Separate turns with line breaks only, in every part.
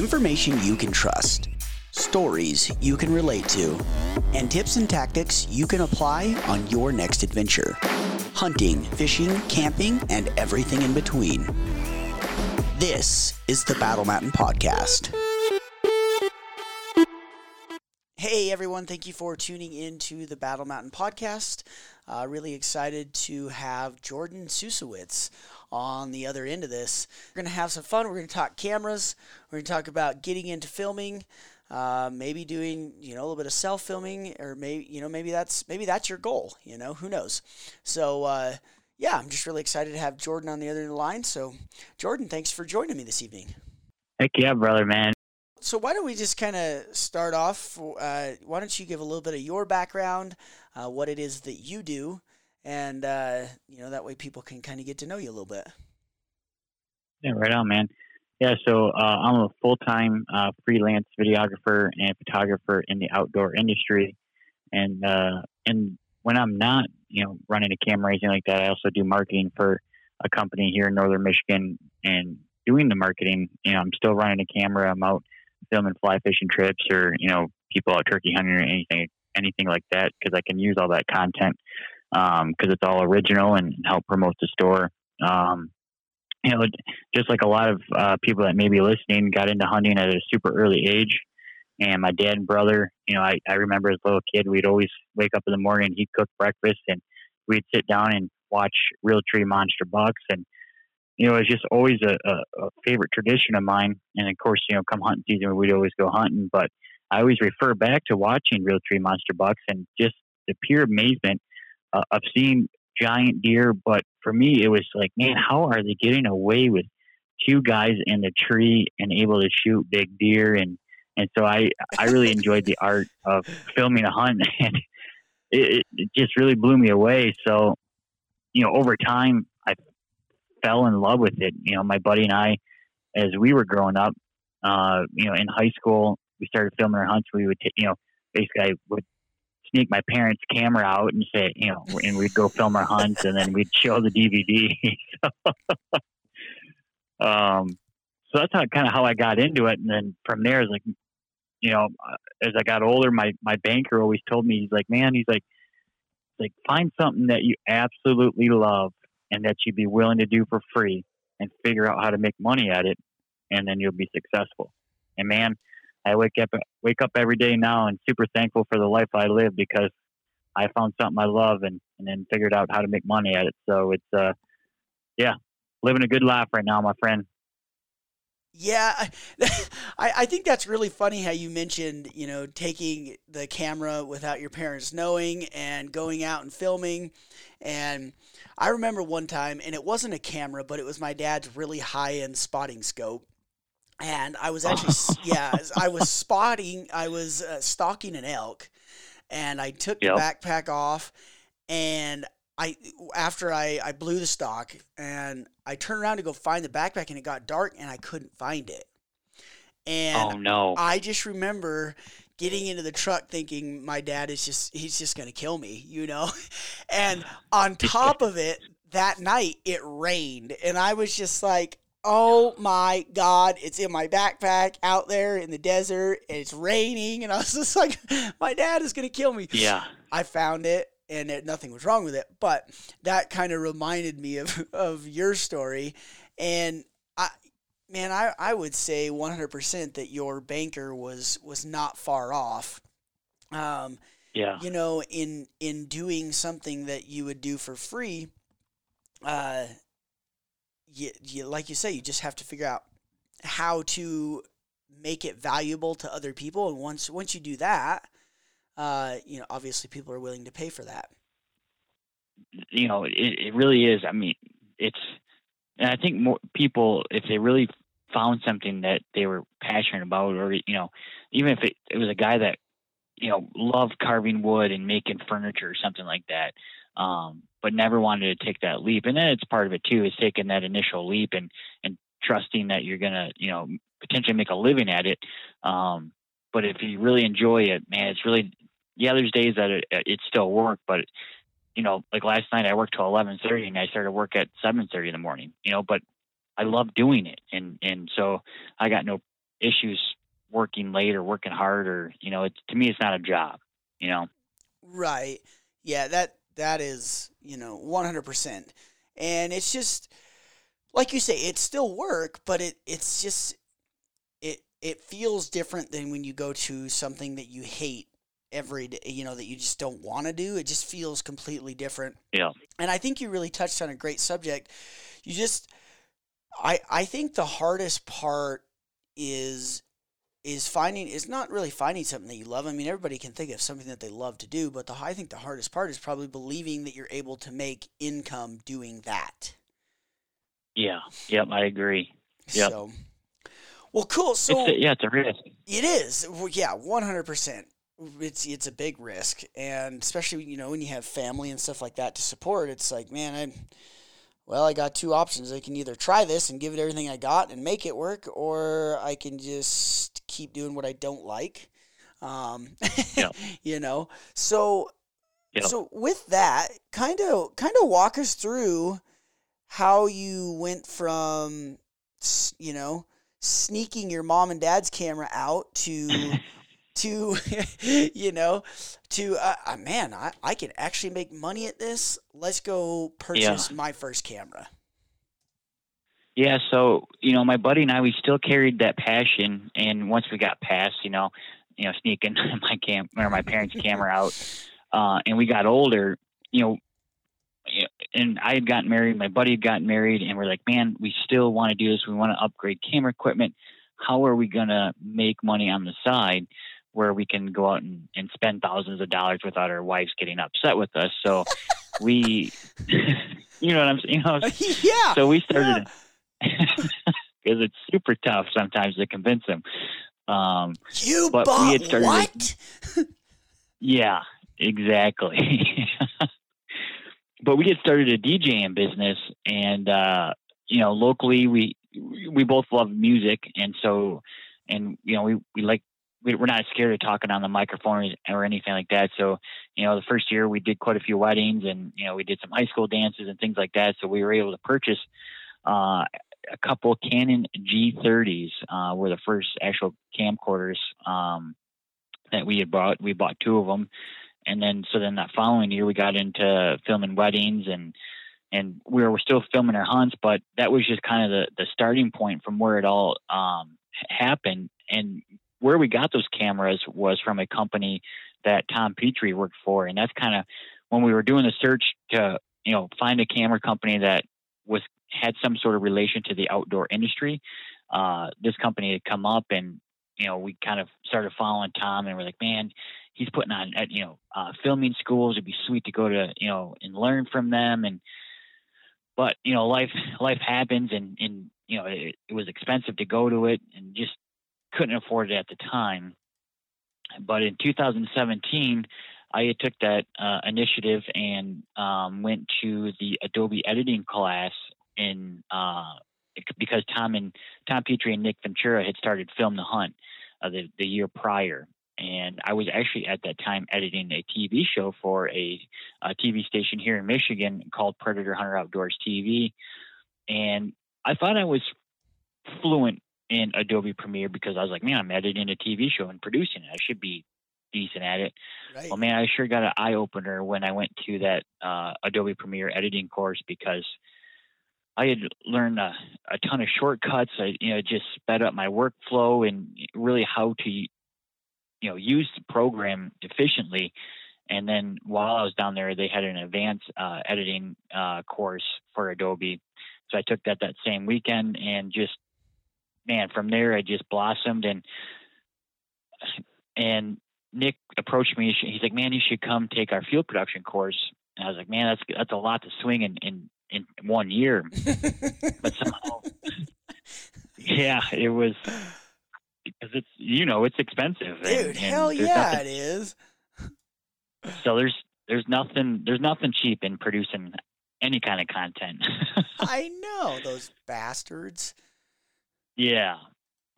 information you can trust, stories you can relate to, and tips and tactics you can apply on your next adventure hunting, fishing, camping, and everything in between. This is the Battle Mountain Podcast. Everyone, thank you for tuning in to the Battle Mountain Podcast. Uh, really excited to have Jordan Susowitz on the other end of this. We're going to have some fun. We're going to talk cameras. We're going to talk about getting into filming. Uh, maybe doing you know a little bit of self filming or maybe you know maybe that's maybe that's your goal you know who knows so uh, yeah i'm just really excited to have jordan on the other line so jordan thanks for joining me this evening
heck yeah brother man
so why don't we just kind of start off uh, why don't you give a little bit of your background uh, what it is that you do and uh, you know that way people can kind of get to know you a little bit
yeah right on man yeah, so uh, I'm a full time uh, freelance videographer and photographer in the outdoor industry, and uh, and when I'm not, you know, running a camera or anything like that, I also do marketing for a company here in Northern Michigan and doing the marketing. You know, I'm still running a camera. I'm out filming fly fishing trips or you know people out turkey hunting or anything anything like that because I can use all that content because um, it's all original and help promote the store. Um, you know, just like a lot of uh, people that may be listening, got into hunting at a super early age. And my dad and brother, you know, I, I remember as a little kid, we'd always wake up in the morning, he'd cook breakfast, and we'd sit down and watch Realtree monster bucks. And, you know, it's just always a, a, a favorite tradition of mine. And of course, you know, come hunting season, we'd always go hunting. But I always refer back to watching Realtree monster bucks and just the pure amazement uh, of seeing giant deer, but for me, it was like, man, how are they getting away with two guys in the tree and able to shoot big deer? And and so I I really enjoyed the art of filming a hunt, and it, it just really blew me away. So, you know, over time, fell in love with it. You know, my buddy and I, as we were growing up, uh, you know, in high school, we started filming our hunts. We would, t- you know, basically I would sneak my parents' camera out and say, you know, and we'd go film our hunts, and then we'd show the DVD. um, so that's how kind of how I got into it, and then from there, is like, you know, uh, as I got older, my my banker always told me, he's like, man, he's like, like find something that you absolutely love and that you'd be willing to do for free, and figure out how to make money at it, and then you'll be successful. And man, I wake up wake up every day now and super thankful for the life I live because I found something I love and and then figured out how to make money at it. So it's uh yeah, living a good life right now, my friend.
Yeah, I, I think that's really funny how you mentioned, you know, taking the camera without your parents knowing and going out and filming. And I remember one time, and it wasn't a camera, but it was my dad's really high end spotting scope and I was actually yeah I was spotting I was uh, stalking an elk, and I took yep. the backpack off, and I after I I blew the stock and I turned around to go find the backpack and it got dark and I couldn't find it. And
oh no!
I just remember getting into the truck thinking my dad is just he's just gonna kill me, you know. And on top of it, that night it rained, and I was just like, oh my god it's in my backpack out there in the desert and it's raining and i was just like my dad is going to kill me
yeah
i found it and it, nothing was wrong with it but that kind of reminded me of, of your story and man I, I would say 100% that your banker was was not far off um,
yeah
you know in in doing something that you would do for free uh, you, you like you say, you just have to figure out how to make it valuable to other people. And once once you do that, uh, you know, obviously people are willing to pay for that.
You know, it, it really is. I mean, it's, and I think more people, if they really found something that they were passionate about, or you know, even if it, it was a guy that you know loved carving wood and making furniture or something like that, um, but never wanted to take that leap. And then it's part of it too is taking that initial leap and and trusting that you're gonna you know potentially make a living at it. Um, but if you really enjoy it, man, it's really yeah. There's days that it, it still work, but you know, like last night I worked till eleven thirty and I started work at seven thirty in the morning. You know, but I love doing it, and and so I got no issues working late or working hard or you know, it's to me it's not a job. You know.
Right. Yeah. That that is you know one hundred percent, and it's just like you say, it's still work, but it it's just it it feels different than when you go to something that you hate every day, you know, that you just don't want to do. It just feels completely different.
Yeah.
And I think you really touched on a great subject. You just I I think the hardest part is is finding is not really finding something that you love. I mean, everybody can think of something that they love to do, but the I think the hardest part is probably believing that you're able to make income doing that.
Yeah. Yep. I agree. Yep.
So, well, cool. So
it's a, yeah, it's a risk.
It is. Well, yeah, one hundred percent. It's it's a big risk, and especially you know when you have family and stuff like that to support. It's like, man, I well, I got two options. I can either try this and give it everything I got and make it work, or I can just keep doing what I don't like. Um,
Yep.
you know, so
Yep.
so with that, kind of kind of walk us through how you went from you know sneaking your mom and dad's camera out to to you know to uh, uh, man I, I can actually make money at this let's go purchase my first camera
Yeah, so you know, my buddy and I, we still carried that passion, and once we got past, you know, you know, sneaking my cam or my parents' camera out, uh, and we got older, you know, and I had gotten married, my buddy had gotten married, and we're like, man, we still want to do this. We want to upgrade camera equipment. How are we gonna make money on the side where we can go out and, and spend thousands of dollars without our wives getting upset with us? So we, you know what I'm saying? You know,
yeah
so we started because it's super tough sometimes to convince them. Um,
you
but we
bought
had started-
what
yeah, exactly. but we had started a DJing business, and uh, you know, locally we we both love music, and so and you know we we like. We- We're not scared of talking on the microphone or anything like that. So, you know, the first year we did quite a few weddings and, you know, we did some high school dances and things like that. So we were able to purchase uh, a couple Canon G30s uh, were the first actual camcorders um, that we had bought. We bought two of them, and then so then that following year we got into filming weddings and and we were still filming our hunts, but that was just kind of the the starting point from where it all um, happened. And where we got those cameras was from a company that Tom Petrie worked for, and that's kind of when we were doing the search to you know find a camera company that was had some sort of relation to the outdoor industry. Uh, this company had come up, and you know we kind of started following Tom, and we're like, man, he's putting on uh, you know uh, filming schools. It'd be sweet to go to you know and learn from them, and but you know life life happens, and and you know it, it was expensive to go to it, and just couldn't afford it at the time. But in 2017, I took that uh, initiative and um, went to the Adobe editing class in uh, because Tom and Tom Petrie and Nick Ventura had started Film the Hunt uh, the the year prior, and I was actually at that time editing a TV show for a, a TV station here in Michigan called Predator Hunter Outdoors TV, and I thought I was fluent in Adobe Premiere because I was like, man, I'm editing a TV show and producing it. I should be decent at it.
right
Well, man, I sure got an eye opener when I went to that uh, Adobe Premiere editing course because I had learned a, a ton of shortcuts. I, you know, just sped up my workflow and really how to, you know, use the program efficiently. And then while I was down there, they had an advanced uh, editing uh, course for Adobe, so I took that that same weekend and just, man, from there I just blossomed and and Nick approached me. He's like, "Man, you should come take our field production course." And I was like, "Man, that's that's a lot to swing in in, in one year." But somehow, yeah, it was because it's you know it's expensive.
dude
and
hell yeah
nothing-
it is
so there's there's nothing there's nothing cheap in producing any kind of content.
i know those bastards
yeah,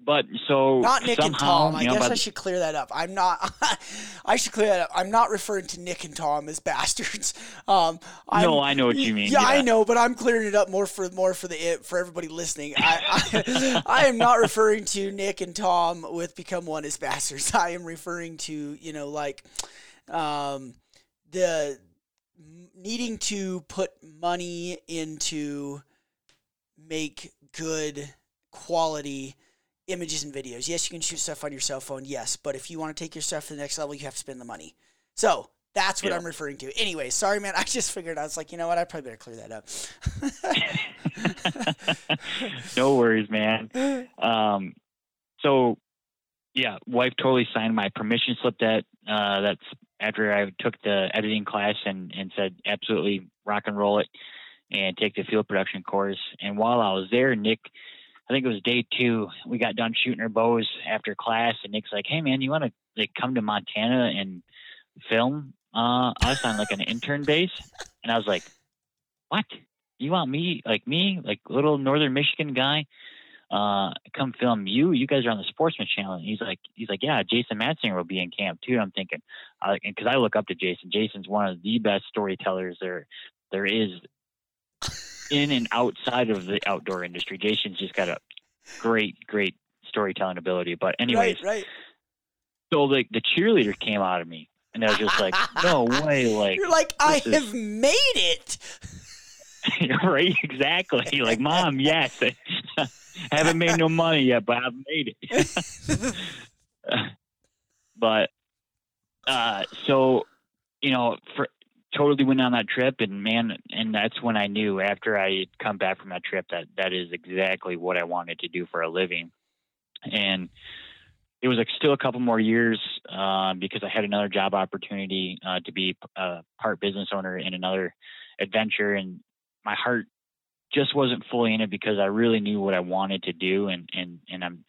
but so
not Nick
somehow,
and Tom. I
you know,
guess I should clear that up. I'm not. I should clear that up. I'm not referring to Nick and Tom as bastards. Um, I'm,
No, I know what you mean,
Yeah, I know, but I'm clearing it up more for more for the for everybody listening. I, I, I am not referring to Nick and Tom with become one as bastards. I am referring to you know like um, the needing to put money into make good quality images and videos. Yes, you can shoot stuff on your cell phone. Yes, but if you want to take your stuff to the next level, you have to spend the money. So that's what
Yeah.
I'm referring to. Anyway, sorry, man. I just figured I was like, you know what? I probably better clear that up.
no worries, man. Um, so yeah, wife totally signed my permission slip. That uh, that's after I took the editing class and and said absolutely rock and roll it and take the field production course. And while I was there, Nick, I think it was day two, we got done shooting our bows after class, and Nick's like, "Hey, man, you want to like come to Montana and film uh, us on like an intern base?" And I was like, "What? You want me like me, like little Northern Michigan guy?" uh, come film you. You guys are on the Sportsman Channel. And he's like, he's like, yeah, Jason Matzinger will be in camp too. I'm thinking, uh, because I look up to Jason. Jason's one of the best storytellers there there is in and outside of the outdoor industry. Jason's just got a great, great storytelling ability. But anyways,
right, right.
so like the cheerleader came out of me, and I was just like, no way, like
You're like, I
is-
have made it.
right, exactly. Like, mom, yes, I haven't made no money yet, but I've made it. but uh so you know for totally went on that trip and man and that's when i knew after i come back from that trip that that is exactly what i wanted to do for a living. And it was like still a couple more years uh, because i had another job opportunity uh, to be a part business owner in another adventure and my heart just wasn't fully in it because i really knew what i wanted to do and and and i'm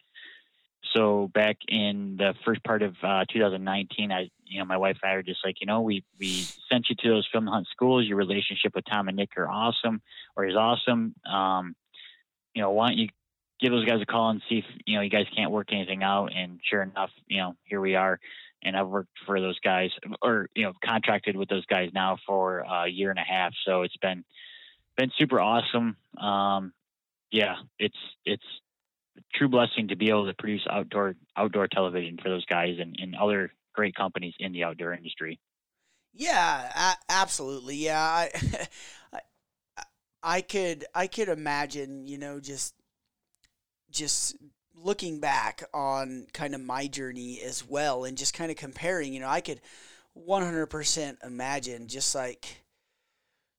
so back in the first part of uh, 2019, I, you know, my wife and I were just like, you know, we we sent you to those film hunt schools. Your relationship with Tom and Nick are awesome, or is awesome. Um, you know, why don't you give those guys a call and see if you know you guys can't work anything out? And sure enough, you know, here we are. And I've worked for those guys, or you know, contracted with those guys now for a year and a half. So it's been been super awesome. Um, yeah, it's it's true blessing to be able to produce outdoor outdoor television for those guys and, and other great companies in the outdoor industry.
Yeah, a- absolutely. Yeah, I, I, I could, I could imagine, you know, just, just looking back on kind of my journey as well, and just kind of comparing. You know, I could, one hundred percent imagine just like,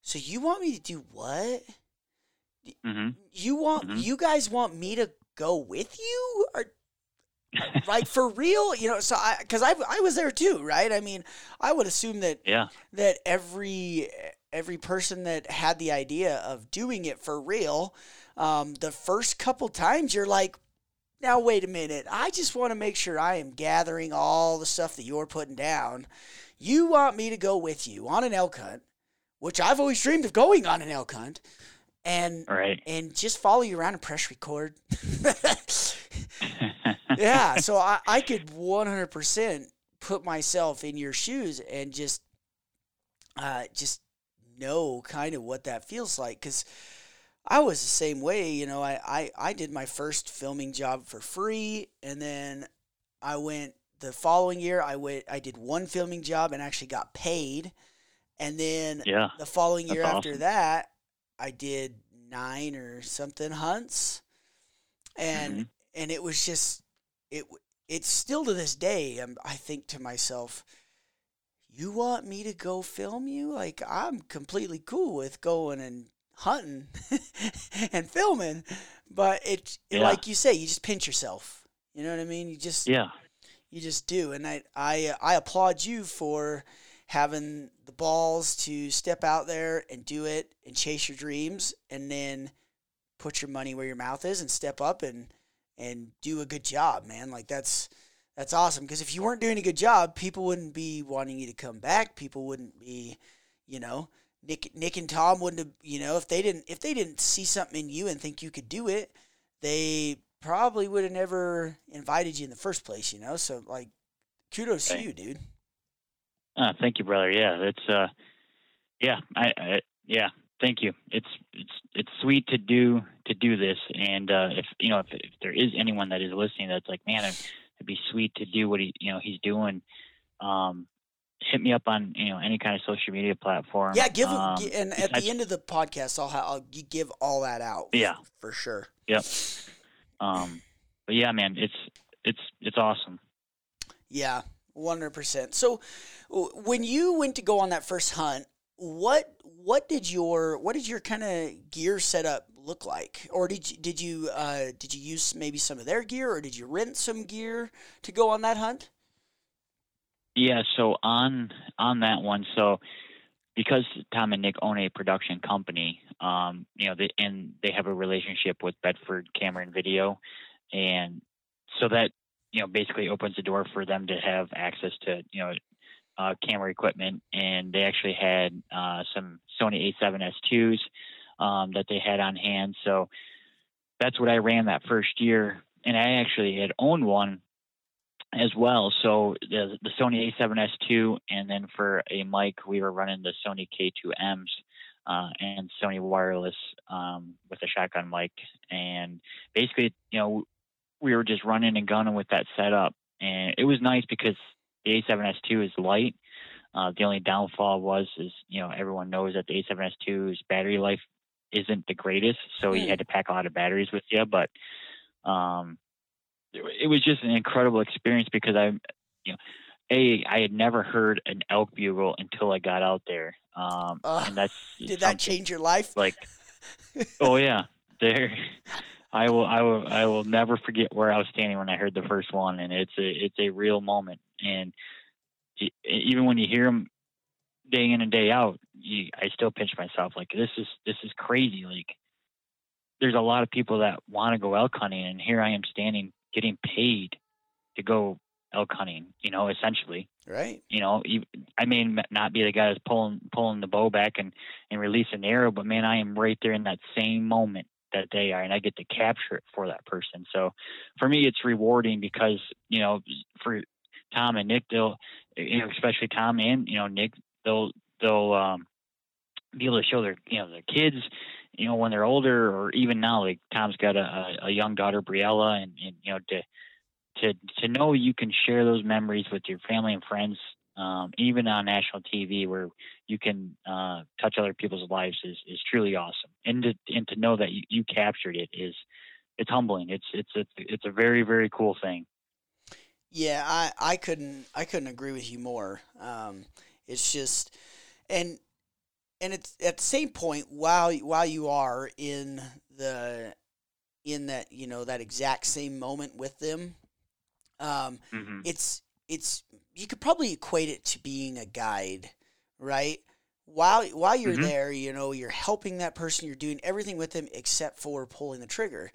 so you want me to do what?
hmm
You want
Mhm.
you guys want me to go with you? Or like for real? You know so i because I, I was there too right? I mean i would assume that
yeah,
that every every person that had the idea of doing it for real um, the first couple times you're like now wait a minute. I just want to make sure i am gathering all the stuff that you're putting down. You want me to go with you on an elk hunt which i've always dreamed of going on an elk hunt and
right.
and just follow you around and press record. yeah, so I, I could 100% put myself in your shoes and just uh, just know kind of what that feels like because I was the same way. You know, I, I, I did my first filming job for free and then I went the following year I went I did one filming job and actually got paid and then
yeah,
the following year
That's
after that, I did nine or something hunts, and
Mhm.
and it was just it. It's still to this day. um, I think to myself, you want me to go film you? Like I'm completely cool with going and hunting and filming, but it, it
Yeah.
like you say, you just pinch yourself. You know what I mean? You just
yeah,
you just do, and I I I applaud you for having the balls to step out there and do it and chase your dreams, and then put your money where your mouth is and step up and and do a good job, man. Like that's that's awesome. Because if you weren't doing a good job, people wouldn't be wanting you to come back. People wouldn't be, you know, Nick Nick and Tom wouldn't have, you know, if they didn't if they didn't see something in you and think you could do it, they probably would have never invited you in the first place, you know? So, like, kudos to you, dude.
Uh, thank you, brother. Yeah, that's uh, yeah, I, I yeah, thank you. It's it's it's sweet to do to do this, and uh, if you know if, if there is anyone that is listening that's like, man, it'd, it'd be sweet to do what he you know he's doing. Um, hit me up on you know any kind of social media platform.
Yeah, give
um,
and at the end of the podcast, I'll, I'll give all that out.
Yeah.
For sure.
Yep. Um, but yeah, man, it's it's it's awesome.
Yeah, one hundred percent. So, when you went to go on that first hunt, what what did your what did your kind of gear setup look like, or did you did you uh, did you use maybe some of their gear, or did you rent some gear to go on that hunt?
Yeah, so on on that one, so because Tom and Nick own a production company, um, you know, and they have a relationship with Bedford Camera and Video, and so that you know basically opens the door for them to have access to you know uh, camera equipment, and they actually had uh, some Sony A7S2s um, that they had on hand, so that's what I ran that first year, and I actually had owned one as well. So the the Sony A7S2, and then for a mic, we were running the Sony K2Ms uh, and Sony wireless um, with a shotgun mic, and basically, you know, we were just running and gunning with that setup, and it was nice because the A7S2 is light. Uh, the only downfall was, is you know, everyone knows that the A7S2's battery life isn't the greatest, so
Hmm.
you had to pack a lot of batteries with you, but um, it, it was just an incredible experience because I, you know, a I had never heard an elk bugle until I got out there, um,
Uh,
and that's
Did that change your life?
Like, oh yeah, there. I will, I will, I will never forget where I was standing when I heard the first one, and it's a, it's a real moment. And even when you hear them day in and day out, you, I still pinch myself. Like this is, this is crazy. Like there's a lot of people that want to go elk hunting, and here I am standing getting paid to go elk hunting. You know, essentially
right.
you know, I may not be the guy that's pulling pulling the bow back and and releasing the arrow, but man, I am right there in that same moment that they are, and I get to capture it for that person. So, for me, it's rewarding because you know, for Tom and Nick, they'll, you know, especially Tom and you know Nick, they'll they'll um, be able to show their you know their kids. You know when they're older, or even now, like Tom's got a, a, young daughter, Briella, and, and you know to to to know you can share those memories with your family and friends, um, even on national TV, where you can uh, touch other people's lives, is, is truly awesome. And to and to know that you, you captured it is it's humbling. It's it's it's it's a very very cool thing.
Yeah, I, I couldn't I couldn't agree with you more. Um, it's just and and it's at the same point while while you are in the in that you know that exact same moment with them, um,
hmm
it's it's you could probably equate it to being a guide, right? While while you're
Mhm.
there, you know, you're helping that person, you're doing everything with them except for pulling the trigger.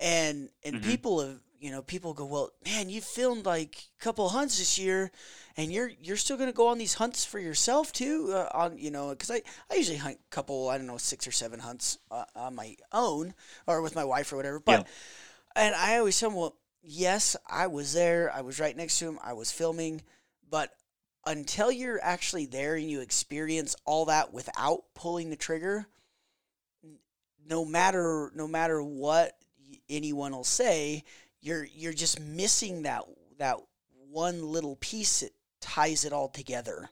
And and
Mhm.
people have you know, people go, Well, man, you filmed like a couple hunts this year and you're you're still gonna go on these hunts for yourself too? Uh, on you know, because I, I usually hunt a couple, I don't know, six or seven hunts uh, on my own or with my wife or whatever. But
Yeah.
and I always tell them, well, yes, I was there. I was right next to him. I was filming. But until you're actually there and you experience all that without pulling the trigger, no matter no matter what anyone will say, you're you're just missing that that one little piece that ties it all together.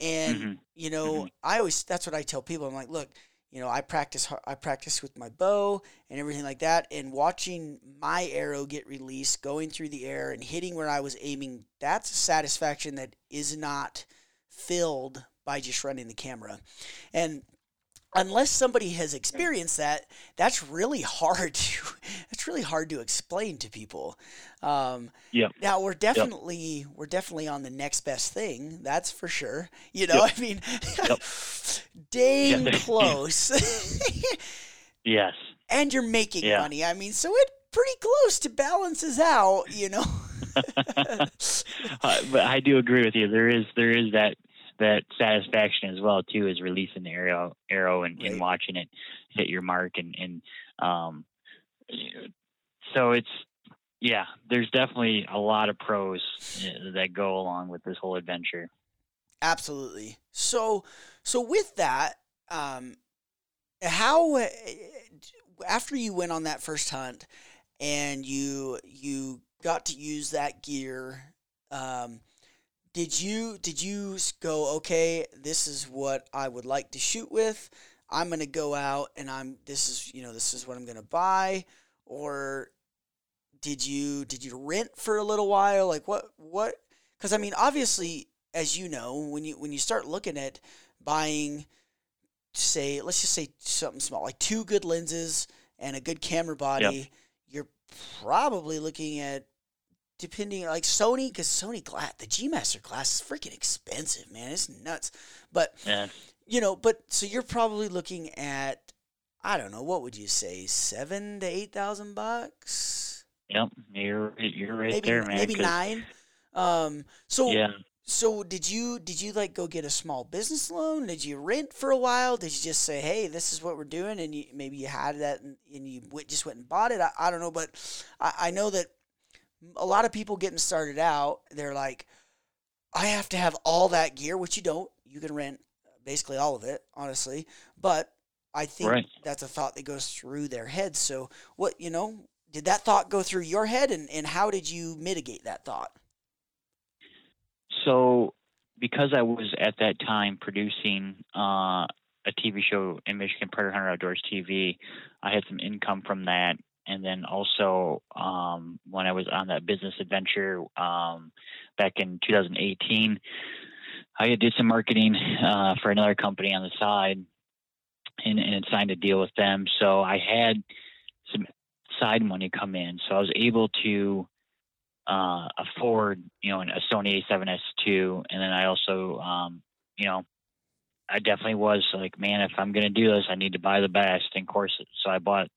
And
Mhm.
you know,
Mhm.
I always that's what I tell people. I'm like, look, you know, I practice I practice with my bow and everything like that and watching my arrow get released going through the air and hitting where I was aiming, that's a satisfaction that is not filled by just running the camera. And unless somebody has experienced that, that's really hard to that's really hard to explain to people. Um,
Yep.
now we're definitely we're definitely on the next best thing. That's for sure. You know, I mean, dang
Yeah.
close.
Yes.
and you're making
Yeah.
money. I mean, so it pretty close to balances out. You know.
uh, but I do agree with you. There is there is that that satisfaction as well too, is releasing the arrow arrow and,
Right.
and watching it hit your mark and and um, so it's yeah, there's definitely a lot of pros uh, that go along with this whole adventure.
Absolutely. So, so with that, um, how uh, after you went on that first hunt and you you got to use that gear, um, did you did you go okay? This is what I would like to shoot with. I'm gonna go out and I'm this is you know this is what I'm gonna buy, or did you did you rent for a little while? Like what what? Because I mean, obviously, as you know, when you when you start looking at buying, say, let's just say something small, like two good lenses and a good camera body, yep. you're probably looking at depending like Sony because Sony glass the G Master glass is freaking expensive, man. It's nuts. But yeah. you know, but so you're probably looking at I don't know what would you say seven to eight thousand bucks
Yep, you're you're right
maybe,
there, man.
Maybe nine. Um. So yeah. So did you did you like go get a small business loan? Did you rent for a while? Did you just say, "Hey, this is what we're doing," and you, maybe you had that and, and you went, just went and bought it? I, I don't know, but I, I know that a lot of people getting started out, they're like, "I have to have all that gear," which you don't. You can rent basically all of it, honestly. But I think right. that's a thought that goes through their heads. So what you know, did that thought go through your head and, and how did you mitigate that thought
so because i was at that time producing uh, a tv show in michigan predator hunter outdoors tv i had some income from that and then also um, when i was on that business adventure um, back in 2018 i did some marketing uh, for another company on the side and, and signed a deal with them so i had some side money come in. So I was able to uh, afford, you know, a Sony A7S II, and then I also, um, you know, I definitely was like, man, if I'm gonna do this, I need to buy the best. And of course, so I bought,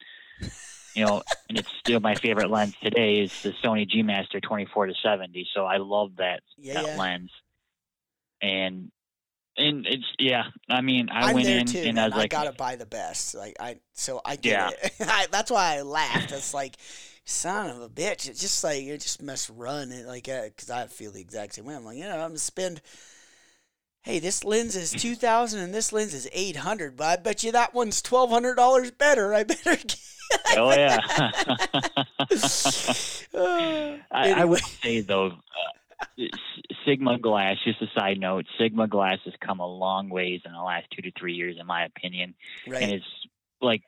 you know, and it's still my favorite lens today is the Sony G Master 24 to 70. So I love that
yeah,
that
yeah.
lens. And and it's yeah. I mean, I I'm went in too, and man. I was like,
I gotta buy the best. Like I, so I get yeah. it. I, that's why I laughed. It's like, son of a bitch. It's just like it just must run it like because uh, I feel the exact same way. I'm like, you know, I'm gonna spend. Hey, this lens is two thousand and this lens is eight hundred, but I bet you that one's twelve hundred dollars better. I better get.
Oh yeah. uh, I, I, would say though, Sigma glass, just a side note, Sigma glass has come a long ways in the last two to three years, in my opinion.
Right.
And it's like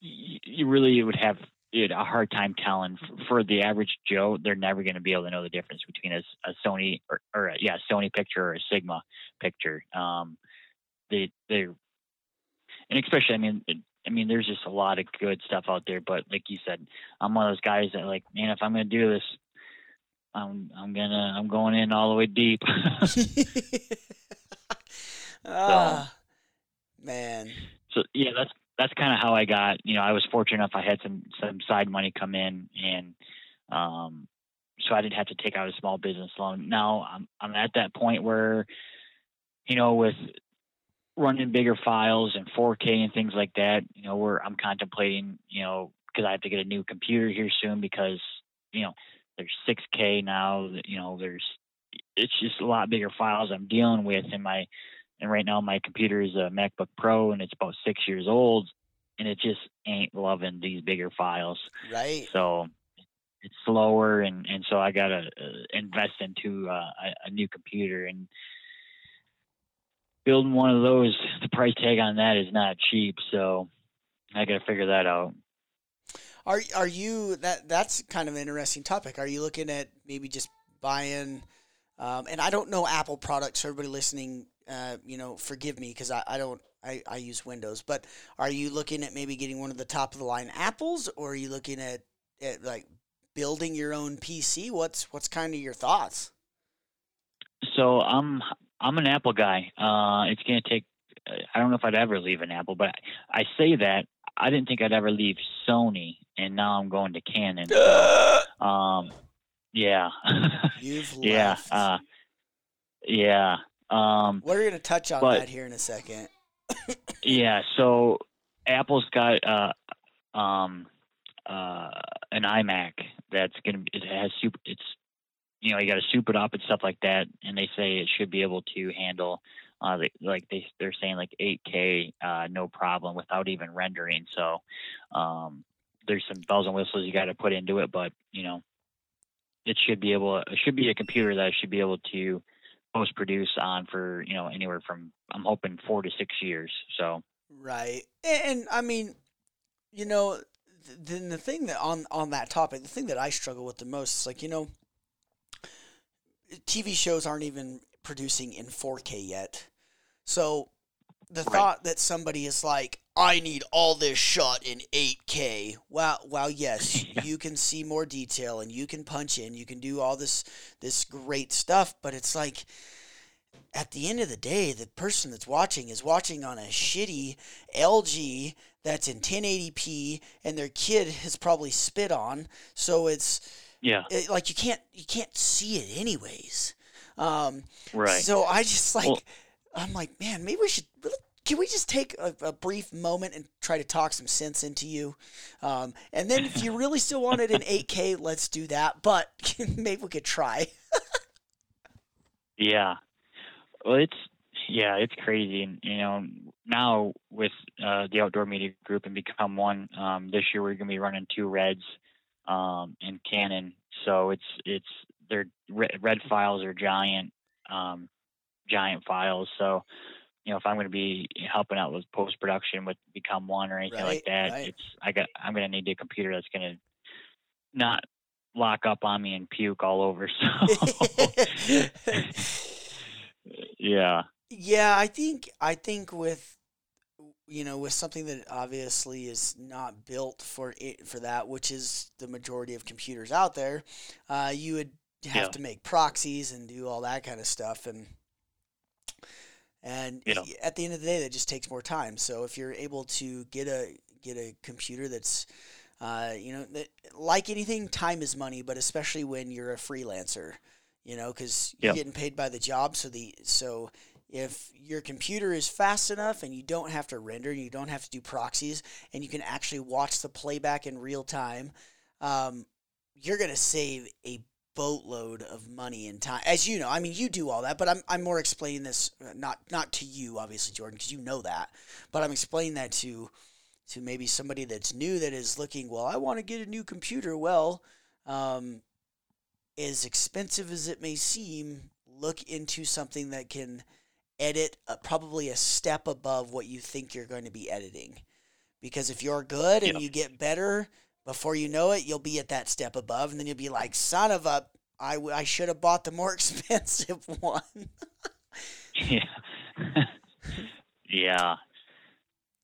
you really would have a hard time telling for the average Joe. They're never going to be able to know the difference between a, a Sony or, or a, yeah, Sony picture or a Sigma picture. Um, they they and especially, I mean, I mean, there's just a lot of good stuff out there. But like you said, I'm one of those guys that like, man, if I'm going to do this, I'm I'm gonna I'm going in all the way deep.
ah, so, man.
So yeah, that's that's kind of how I got. You know, I was fortunate enough. I had some some side money come in, and um, so I didn't have to take out a small business loan. Now I'm I'm at that point where, you know, with running bigger files and 4K and things like that, you know, where I'm contemplating, you know, because I have to get a new computer here soon because you know there's 6K now. You know, there's it's just a lot bigger files I'm dealing with in my and right now my computer is a MacBook Pro and it's about six years old and it just ain't loving these bigger files.
Right.
So it's slower and and so I gotta uh, invest into uh, a, a new computer and building one of those. The price tag on that is not cheap, so I gotta figure that out.
Are are you that that's kind of an interesting topic? Are you looking at maybe just buying? Um, and I don't know Apple products. So everybody listening, uh, you know, forgive me because I, I don't I, I use Windows. But are you looking at maybe getting one of the top of the line Apples, or are you looking at, at like building your own PC? What's what's kind of your thoughts?
So I'm I'm an Apple guy. Uh, it's gonna take. I don't know if I'd ever leave an Apple, but I say that I didn't think I'd ever leave Sony, and now I'm going to Canon. So, um, yeah,
you've
yeah. Uh, yeah. Um,
We're going to touch on but, that here in a second.
yeah, so Apple's got uh, um, uh, an iMac that's gonna it has super it's you know you got to soup it up and stuff like that, and they say it should be able to handle uh, like they they're saying like 8K uh, no problem without even rendering. So um, there's some bells and whistles you got to put into it, but you know it should be able it should be a computer that should be able to post produce on for you know anywhere from I'm hoping four to six years. So
right, and, and I mean, you know, then the thing that on on that topic, the thing that I struggle with the most is like you know, TV shows aren't even producing in 4K yet, so the right. thought that somebody is like, I need all this shot in 8K. Well, well, yes, you can see more detail and you can punch in, you can do all this this great stuff, but it's like at the end of the day, the person that's watching is watching on a shitty LG that's in 1080p, and their kid has probably spit on. So it's
yeah,
it, like you can't you can't see it anyways. Um,
right.
So I just like well, I'm like, man, maybe we should. Can we just take a, a, brief moment and try to talk some sense into you? Um, and then if you really still want it in 8K, let's do that. But maybe we could try.
yeah, well, it's yeah, it's crazy, and you know now with uh, the outdoor media group and become one. Um, this year we're gonna be running two reds um, in Canon, so it's it's their red files are giant, um, giant files. So you know if I'm going to be helping out with post production with Become One or anything right, like that, right. it's I got I'm going to need a computer that's going to not lock up on me and puke all over. So. yeah.
Yeah, I think I think with you know with something that obviously is not built for it for that, which is the majority of computers out there, uh, you would have yeah. to make proxies and do all that kind of stuff and and
yeah.
at the end of the day that just takes more time so if you're able to get a get a computer that's uh, you know that, like anything time is money but especially when you're a freelancer you know, because you're getting paid by the job. So the so if your computer is fast enough and you don't have to render, you don't have to do proxies, and you can actually watch the playback in real time, um, you're gonna save a boatload of money and time. As you know, I mean, you do all that, but I'm I'm more explaining this uh, not not to you, obviously, Jordan, because you know that, but I'm explaining that to to maybe somebody that's new that is looking. Well, I want to get a new computer. Well. Um, as expensive as it may seem, look into something that can edit uh, probably a step above what you think you're going to be editing. Because if you're good and you get better, before you know it, you'll be at that step above, and then you'll be like, son of a, I, I should have bought the more expensive one.
yeah. yeah.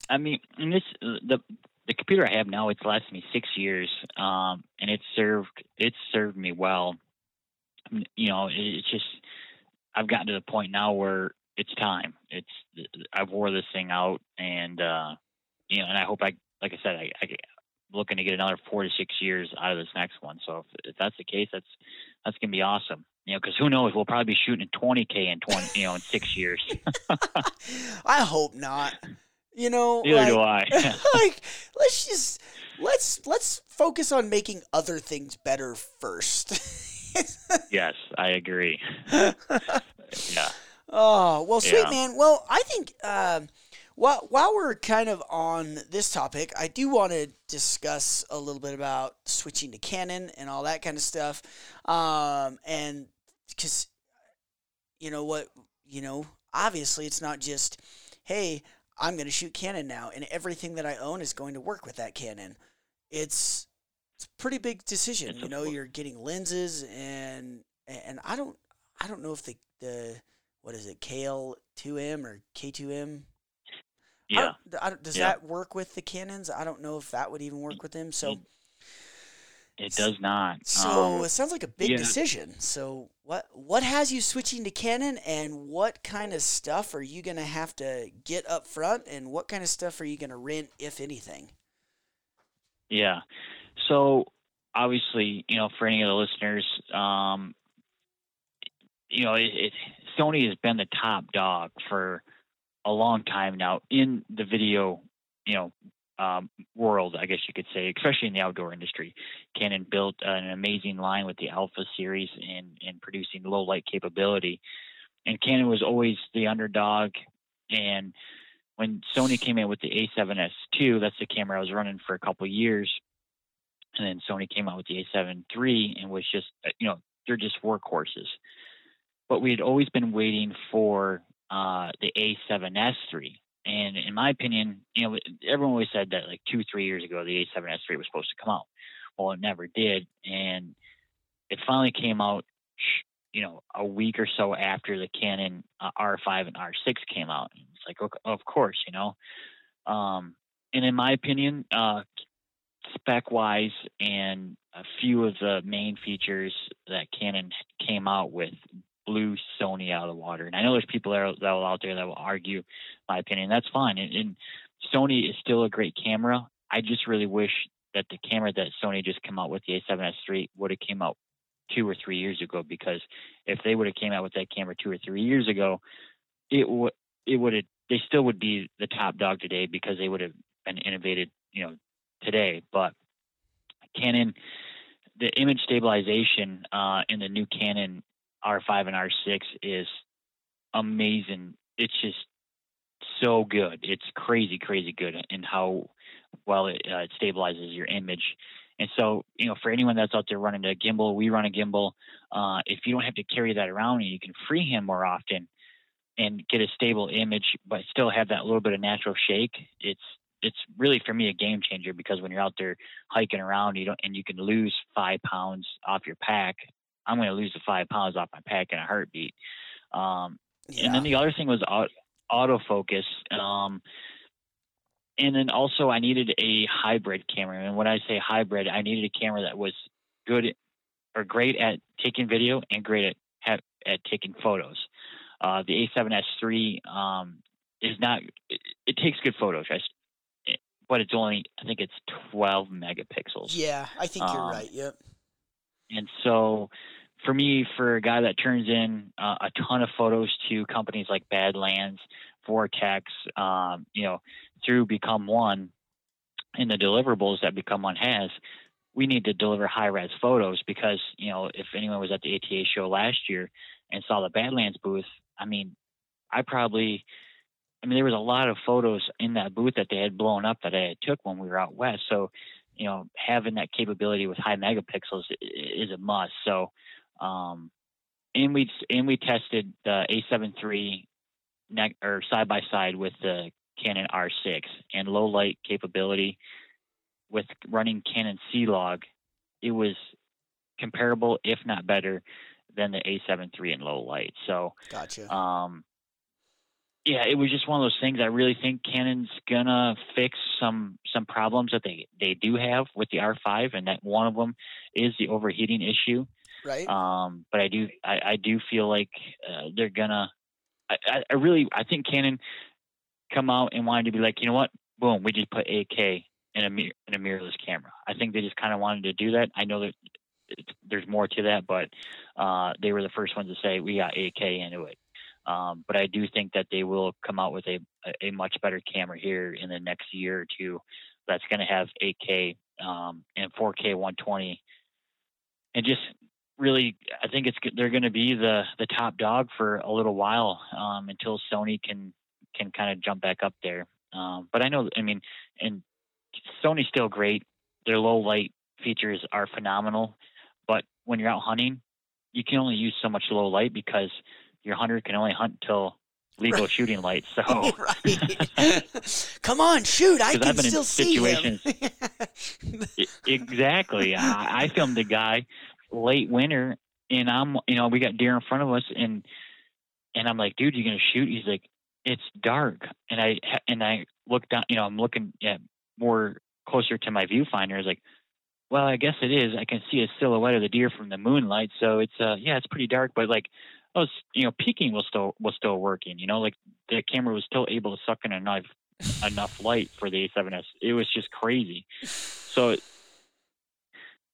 I mean, and this the the computer I have now it's lasted me six years, um, and it's served it's served me well you know, it's just I've gotten to the point now where it's time. It's I've wore this thing out, and uh, you know, and I hope I, like I said, I, I looking to get another four to six years out of this next one. So if, if that's the case, that's that's gonna be awesome. You know, because who knows? We'll probably be shooting 20k in 20, you know, in six years.
I hope not. You know,
neither
like,
do I.
like, let's just let's let's focus on making other things better first
yes, I agree. yeah.
Oh well, sweet yeah. man. Well, I think uh, while while we're kind of on this topic, I do want to discuss a little bit about switching to Canon and all that kind of stuff. Um, and because you know what, you know, obviously it's not just hey, I'm going to shoot Canon now, and everything that I own is going to work with that Canon. It's it's a pretty big decision. You know, you're getting lenses and and I don't I don't know if the the what is it KL two M or K two M.
Yeah.
I I does yeah. that work with the Canons? I don't know if that would even work with them. So.
It does not.
So um, it sounds like a big yeah. decision. So what what has you switching to Canon, and what kind of stuff are you gonna have to get up front, and what kind of stuff are you gonna rent, if anything?
Yeah. So obviously, you know, for any of the listeners, um, you know, it, it, Sony has been the top dog for a long time now in the video, you know, um, world, I guess you could say, especially in the outdoor industry. Canon built an amazing line with the Alpha series in in producing low light capability, and Canon was always the underdog. And when Sony came in with the A7S II, that's the camera I was running for a couple years, and then Sony came out with the A7 III and was just uh, you know they're just workhorses. But we had always been waiting for uh, the A7S3. and in my opinion, you know, everyone always said that like two, three years ago, the A7S3 was supposed to come out. Well, it never did. And it finally came out, you know, a week or so after the Canon uh, R5 and R6 came out. And it's like, okay, of course, you know. Um, and in my opinion, uh, spec wise and a few of the main features that Canon came out with blew Sony out of the water. And I know there's people that, are, that are out there that will argue my opinion. That's fine. And, and Sony is still a great camera. I just really wish that the camera that Sony just came out with, the A7S III, would have came out two or three years ago. Because if they would have came out with that camera two or three years ago, it would it would have they still would be the top dog today because they would have been innovated, you know, today. But Canon, the image stabilization uh, in the new Canon R5 and R6 is amazing. It's just so good. It's crazy, crazy good in how well it, uh, it stabilizes your image. And so, you know, for anyone that's out there running a gimbal, we run a gimbal. Uh, if you don't have to carry that around and you can freehand more often and get a stable image, but still have that little bit of natural shake, it's it's really for me a game changer because when you're out there hiking around, you don't and you can lose five pounds off your pack I'm going to lose the five pounds off my pack in a heartbeat. Um, yeah. And then the other thing was autofocus. Um, and then also I needed a hybrid camera. And when I say hybrid, I needed a camera that was good or great at taking video and great at at taking photos. Uh, the A7S III um, is not. It, it, takes good photos, but it's only. I think it's 12 megapixels.
Yeah, I think you're um, right. Yep.
And so, for me, for a guy that turns in uh, a ton of photos to companies like Badlands, Vortex, um, you know, through Become One, and the deliverables that Become One has, we need to deliver high res photos because you know if anyone was at the ATA show last year and saw the Badlands booth, I mean, I probably, I mean, there was a lot of photos in that booth that they had blown up that I had took when we were out west. So you know, having that capability with high megapixels is a must. So, um, and we and we tested the A7 III ne- or side by side with the Canon R6 and low light capability with running Canon C log. It was comparable, if not better, than the A7 III in low light. So,
gotcha.
Um, yeah, it was just one of those things. I really think Canon's gonna fix some some problems that they they do have with the R5, and that one of them is the overheating issue.
Right.
Um, but I do I, I do feel like uh, they're gonna. I, I really I think Canon come out and wanted to be like, you know what? Boom, we just put 8K in a in a mirrorless camera. I think they just kind of wanted to do that. I know that there's more to that, but uh, they were the first ones to say we got 8K into it. Um, but I do think that they will come out with a, a much better camera here in the next year or two that's going to have 8K um, and 4K 120. And just really, I think it's they're going to be the the top dog for a little while um, until Sony can can kind of jump back up there. Um, but I know, I mean, and Sony's still great. Their low light features are phenomenal. But when you're out hunting, you can only use so much low light because your hunter can only hunt till legal right. shooting lights. So,
come on, shoot! I can still see him.
exactly. I, I filmed a guy late winter, and I'm, you know, we got deer in front of us, and and I'm like, dude, you gonna shoot? He's like, it's dark, and I and I look down, you know, I'm looking at more closer to my viewfinder. Is like, well, I guess it is. I can see a silhouette of the deer from the moonlight, so it's uh, yeah, it's pretty dark, but like was you know peaking was still was still working. You know, like the camera was still able to suck in enough enough light for the A7S. It was just crazy. So,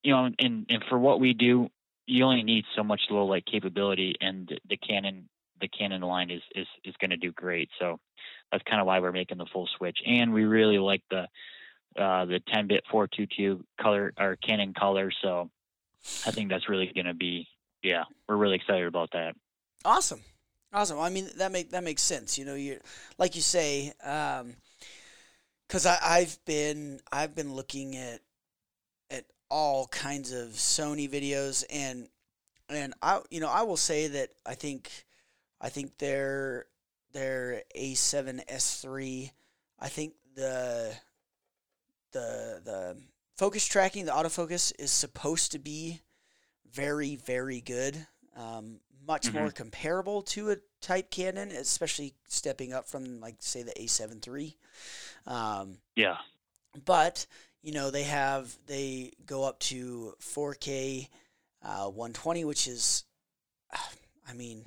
you know, and and for what we do, you only need so much low light capability, and the, the Canon the Canon line is is is going to do great. So that's kind of why we're making the full switch, and we really like the uh, the 10 bit 422 color or Canon color. So I think that's really going to be, yeah, we're really excited about that.
Awesome. Awesome. I mean, that make that makes sense. You know, you like you say, um, because I've been I've been looking at at all kinds of Sony videos and and I you know I will say that I think I think their their A7S3 I think the the the focus tracking the autofocus is supposed to be very very good um, much mm-hmm. more comparable to a type Canon especially stepping up from like say the A7 III
um, yeah
but you know they have they go up to 4K uh, 120, which is, I mean,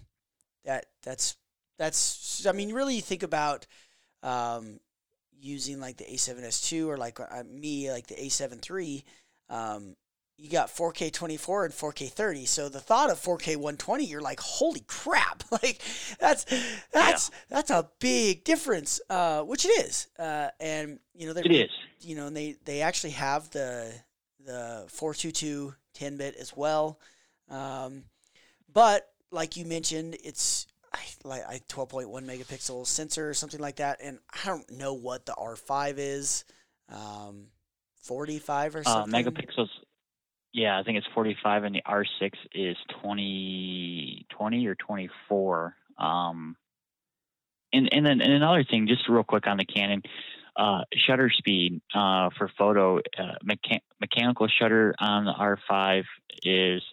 that that's that's I mean, really, you think about um, using like the A7S2 or like uh, me, like the A7 III. Um, you got 4K 24 and 4K 30. So the thought of 4K 120, you're like, holy crap! Like that's that's yeah. that's a big difference, uh, which it is. Uh, and you know,
it is.
You know, and they they actually have the the 422 10 bit as well. Um, but like you mentioned, it's like a 12.1 megapixel sensor or something like that. And I don't know what the R5 is. Um, 45 or uh, something?
Uh, megapixels. Yeah, I think it's 45, and the R6 is 20, 20 or 24. Um, and and then and another thing, just real quick on the Canon, uh, shutter speed uh, for photo, uh, mecha- mechanical shutter on the R5 is,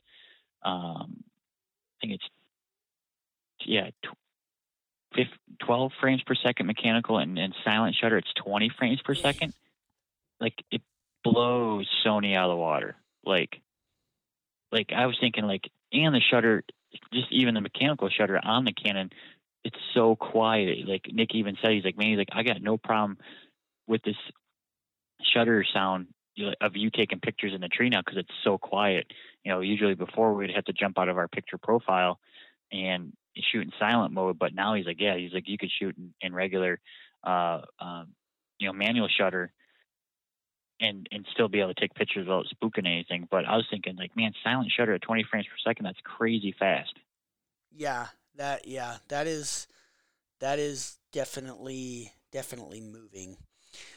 um, I think it's, yeah, tw- 12 frames per second mechanical, and, and silent shutter, it's 20 frames per second. Like, it blows Sony out of the water. Like, like I was thinking, like, and the shutter, just even the mechanical shutter on the Canon, it's so quiet. Like Nick even said, he's like, man, he's like, I got no problem with this shutter sound of you taking pictures in the tree now because it's so quiet. You know, usually before we'd have to jump out of our picture profile and shoot in silent mode, but now he's like, yeah, he's like, you could shoot in, in regular, uh, um, you know, manual shutter and and still be able to take pictures without spooking anything. But I was thinking, like, man, silent shutter at 20 frames per second, that's crazy fast.
Yeah, that yeah, that is that is definitely definitely moving.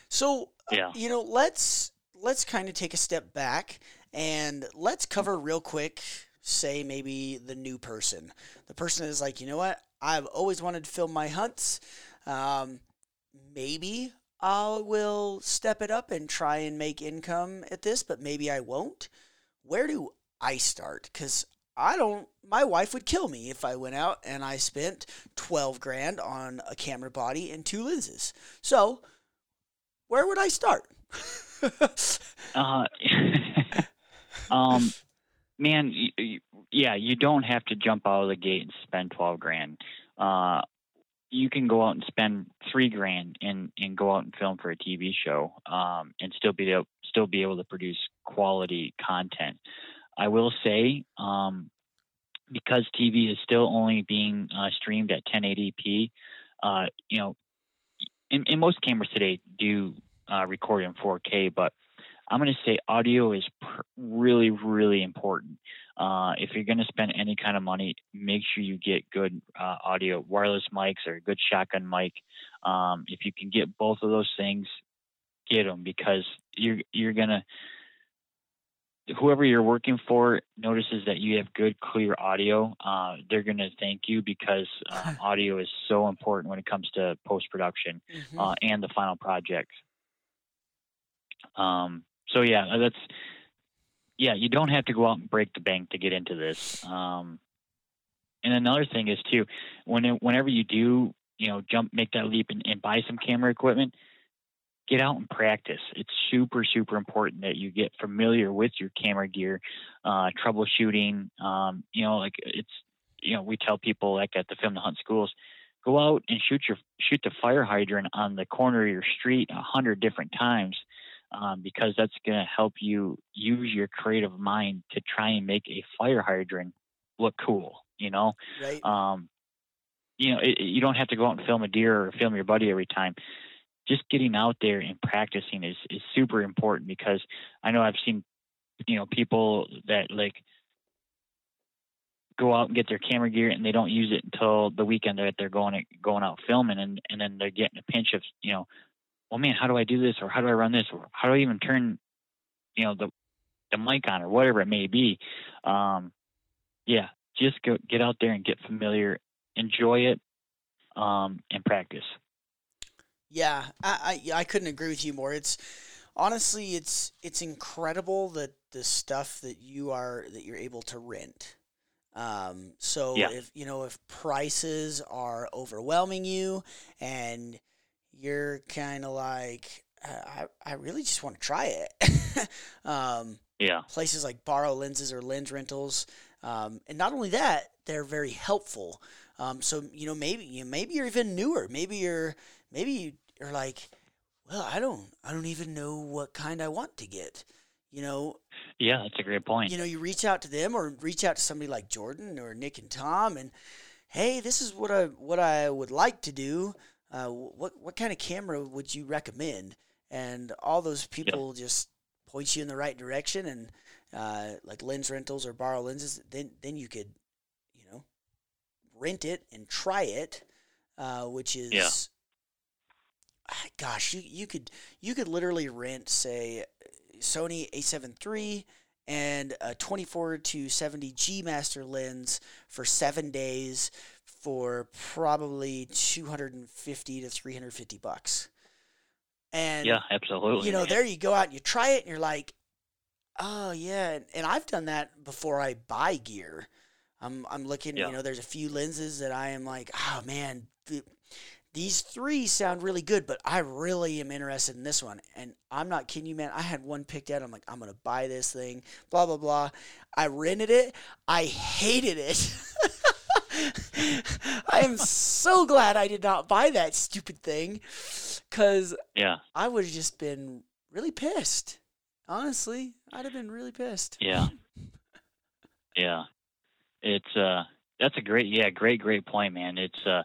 So, uh, yeah. you know, let's let's kind of take a step back and let's cover real quick say maybe the new person. The person is like, you know what? I've always wanted to film my hunts. Um, maybe I will step it up and try and make income at this, but maybe I won't. Where do I start? Because I don't, my wife would kill me if I went out and I spent 12 grand on a camera body and two lenses. So, where would I start?
uh, um, man, yeah, you don't have to jump out of the gate and spend twelve grand. Uh, you can go out and spend three grand and and go out and film for a TV show, um, and still be able still be able to produce quality content. I will say, um, because TV is still only being uh, streamed at 1080p, uh, you know, and, most cameras today do uh, record in 4K, but I'm going to say audio is pr- really, really important. Uh, if you're going to spend any kind of money, make sure you get good uh, audio, wireless mics or a good shotgun mic. Um, if you can get both of those things, get them because you're you're gonna whoever you're working for notices that you have good, clear audio, uh, they're going to thank you because uh, audio is so important when it comes to post production mm-hmm. uh, and the final project. Um, so yeah, that's yeah. You don't have to go out and break the bank to get into this. Um, and another thing is too, when whenever you do, you know, jump, make that leap and, and buy some camera equipment get out and practice. It's super, super important that you get familiar with your camera gear, uh, troubleshooting. Um, you know, like it's, you know, we tell people like at the film the hunt schools, go out and shoot your shoot the fire hydrant on the corner of your street a hundred different times. Um, because that's going to help you use your creative mind to try and make a fire hydrant look cool. You know,
right.
um, you know, it, you don't have to go out and film a deer or film your buddy every time just getting out there and practicing is is super important because I know I've seen you know people that like go out and get their camera gear and they don't use it until the weekend that they're going going out filming and and then they're getting a pinch of you know well man how do I do this? Or how do I run this? Or how do I even turn you know the the mic on? Or whatever it may be. Um yeah just go get out there and get familiar enjoy it um and practice.
Yeah I, I I couldn't agree with you more. It's honestly it's it's incredible that the stuff that you are that you're able to rent. Um, so
Yeah.
if you know if prices are overwhelming you and you're kind of like I, I really just want to try it. Um,
yeah.
places like borrow lenses or lens rentals um, and not only that they're very helpful. Um, so you know maybe you maybe you're even newer. Maybe you're maybe you're like well i don't i don't even know what kind i want to get you know?
Yeah that's a great point.
You know you reach out to them or reach out to somebody like jordan or nick and tom and hey this is what i what i would like to do uh, what what kind of camera would you recommend and all those people just point you in the right direction and uh, like lens rentals or borrow lenses then then you could you know rent it and try it uh, which is
Yeah.
ah, gosh you, you could you could literally rent say sony a7 III and a 24 to 70 G Master lens for seven days for probably 250 to 350 bucks. And
yeah absolutely
you know, there you go out and you try it and you're like, oh yeah. And, and I've done that before I buy gear. I'm, I'm looking,
Yeah.
you know, there's a few lenses that I am like, oh man, th- these three sound really good, but I really am interested in this one. And I'm not kidding you, man. I had one picked out. I'm like, I'm going to buy this thing, blah, blah, blah. I rented it. I hated it. I am so glad I did not buy that stupid thing because
yeah
I would have just been really pissed. Honestly, I'd have been really pissed.
Yeah. Yeah. It's uh that's a great yeah, great, great point, man. It's uh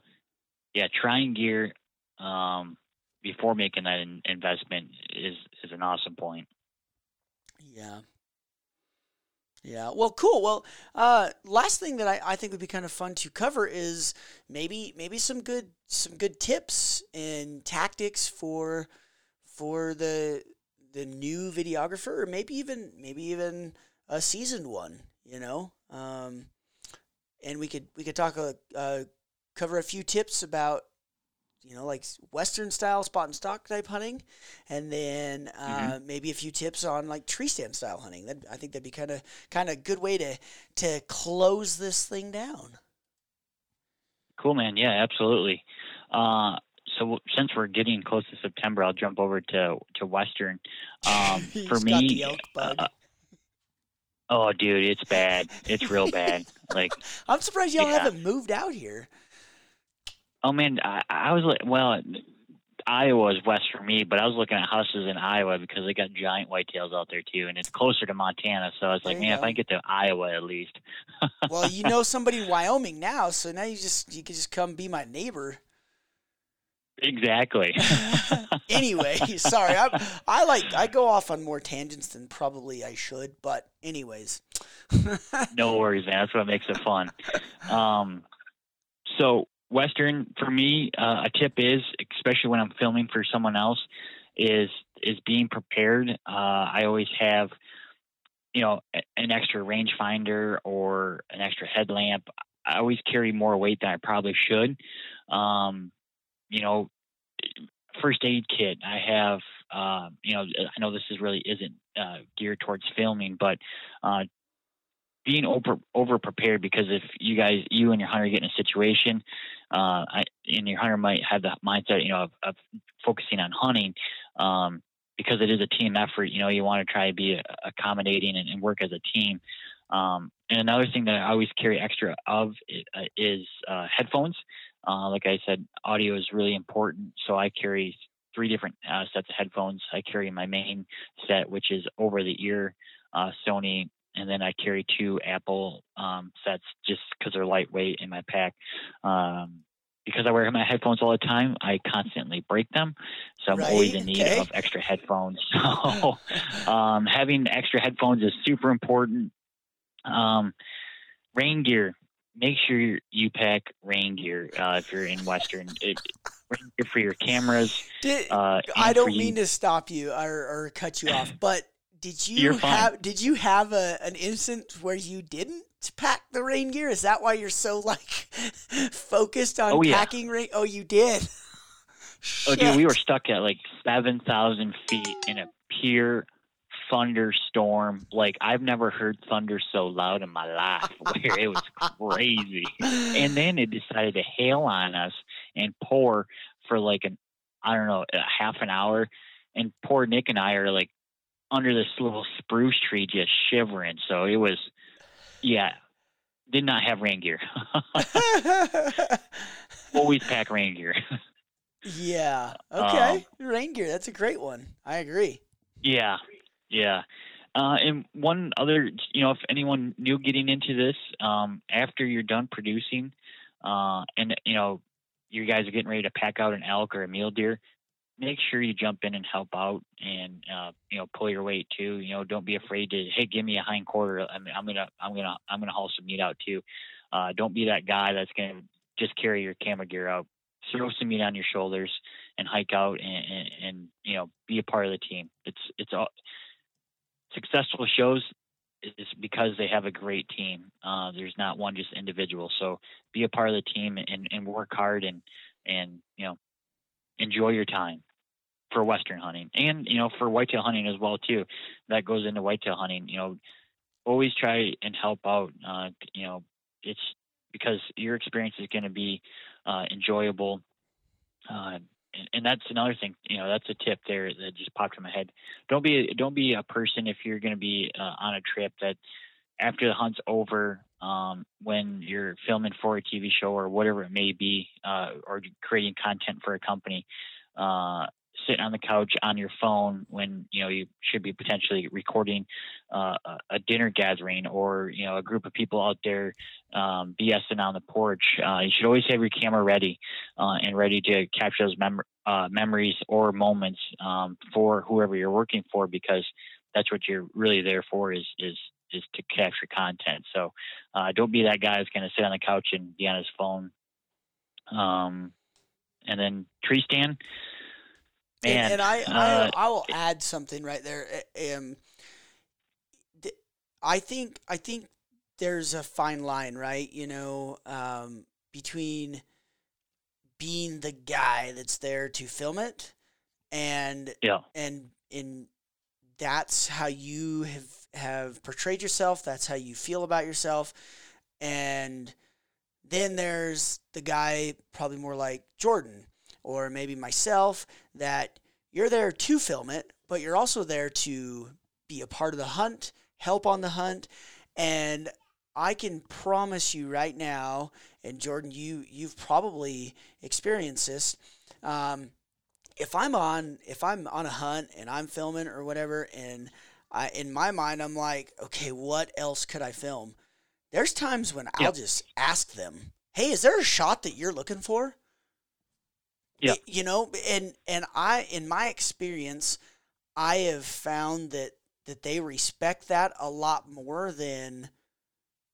yeah, trying gear um before making that in- investment is is an awesome point.
Yeah. Yeah. Well, cool. Well, uh, last thing that I, I think would be kind of fun to cover is maybe maybe some good some good tips and tactics for for the the new videographer, or maybe even maybe even a seasoned one. You know, um, and we could we could talk a, uh, cover a few tips about you know like western style spot and stalk type hunting and then uh, maybe a few tips on like tree stand style hunting that i think that'd be kind of kind of good way to to close this thing down
Cool, man. Yeah, absolutely. Uh so since we're getting close to September, I'll jump over to to Western. Um, for me,
the elk bug.
uh, oh, dude, it's bad. It's real bad. Like,
i'm surprised y'all
yeah.
haven't moved out here
oh man, I, I was like, well, Iowa is west for me, but I was looking at houses in Iowa because they got giant whitetails out there too, and it's closer to Montana. So I was like,
There you
man, if. I get to Iowa at least.
well you know somebody in wyoming now so now you just you can just come be my neighbor
exactly.
anyway sorry I, I like i go off on more tangents than probably i should but anyways
no worries, man. That's what makes it fun. Um, so Western for me, uh, a tip is, especially when I'm filming for someone else, is is being prepared. Uh, I always have, you know, an extra rangefinder or an extra headlamp. I always carry more weight than I probably should. Um, you know, first aid kit. I have, uh, you know, I know this is really isn't uh, geared towards filming, but uh, being over over prepared because if you guys you and your hunter get in a situation uh I, and your hunter might have the mindset you know of, of focusing on hunting um because it is a team effort you know you want to try to be accommodating and, and work as a team. Um and another thing that i always carry extra of uh, is uh headphones. Uh like i said audio is really important so i carry three different uh, sets of headphones. I carry my main set which is over the ear uh sony and then I carry two Apple um, sets just because they're lightweight in my pack. Um, because I wear my headphones all the time, I constantly break them. So I'm right? always in need
okay.
of extra headphones. So um, having extra headphones is super important. Um, rain gear. Make sure you pack rain gear uh, if you're in Western. It, rain gear for your cameras.
Did,
uh,
I don't mean to stop you or, or cut you off, but did you have did you have a, an instance where you didn't pack the rain gear? Is that why you're so like focused on
oh, yeah.
packing rain? Oh, you did.
oh, dude, we were stuck at like seven thousand feet in a pure thunderstorm. Like I've never heard thunder so loud in my life. Where it was crazy, and then it decided to hail on us and pour for like an I don't know a half an hour. And poor Nick and I are like under this little spruce tree just shivering. So it was, yeah, did not have rain gear. Always pack rain gear.
yeah. Okay. Um, rain gear. That's a great one. I agree.
Yeah. Yeah. Uh, and one other, you know, if anyone new getting into this, um, after you're done producing, uh, and you know, you guys are getting ready to pack out an elk or a mule deer, make sure you jump in and help out and uh, you know pull your weight too. You know, don't be afraid to hey, give me a hind quarter. I mean, I'm gonna I'm gonna I'm gonna haul some meat out too. Uh, don't be that guy that's gonna just carry your camera gear out. Throw some meat on your shoulders and hike out and, and, and you know be a part of the team. It's it's all successful shows is because they have a great team. Uh, there's not one just individual. So be a part of the team and, and work hard and and you know enjoy your time for western hunting and you know for whitetail hunting as well too. That goes into whitetail hunting you know always try and help out uh, you know it's because your experience is going to be uh, enjoyable. Uh, and, and, that's another thing you know that's a tip there that just popped in my head. Don't be don't be a person if you're going to be uh, on a trip that after the hunt's over um, when you're filming for a tv show or whatever it may be uh, or creating content for a company uh, sitting on the couch on your phone when you know you should be potentially recording uh, a dinner gathering or you know a group of people out there um, BSing on the porch. Uh, you should always have your camera ready uh, and ready to capture those mem- uh, memories or moments um, for whoever you're working for because that's what you're really there for is is is to capture content. So uh, don't be that guy that's going to sit on the couch and be on his phone. Um, and then tree stand. Man,
and, and I, uh, I, I will add something right there. Um, I think I think there's a fine line, right? You know, um, between being the guy that's there to film it, and
yeah,
and in that's how you have have portrayed yourself. That's how you feel about yourself, and then there's the guy, probably more like Jordan, or maybe myself that you're there to film it, but you're also there to be a part of the hunt, help on the hunt, and I can promise you right now, and Jordan, you you've probably experienced this. Um, if I'm on if I'm on a hunt and I'm filming or whatever, and I in my mind I'm like, okay, what else could I film? There's times when yep. I'll just ask them, hey, is there a shot that you're looking for?
Yeah.
You know, and and I in my experience, I have found that that they respect that a lot more than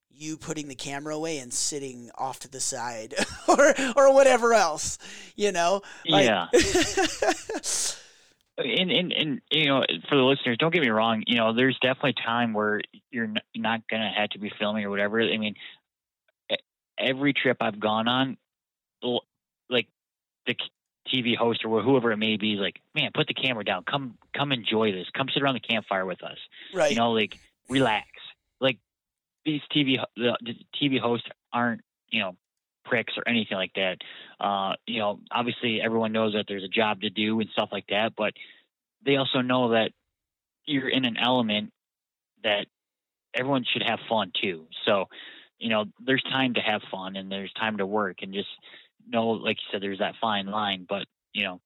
you putting the camera away and sitting off to the side or or whatever else, you know?
Like, yeah. and, and and you know for the listeners don't get me wrong you know there's definitely time where you're not gonna have to be filming or whatever i mean every trip i've gone on like the TV host or whoever it may be is like, man, put the camera down. Come, come enjoy this. Come sit around the campfire with us.
Right.
You know, like relax. Like these TV the, the TV hosts aren't, you know, pricks or anything like that. Uh, you know, obviously everyone knows that there's a job to do and stuff like that, but they also know that you're in an element that everyone should have fun too. So, you know, there's time to have fun and there's time to work and just know, like you said, there's that fine line, but you know,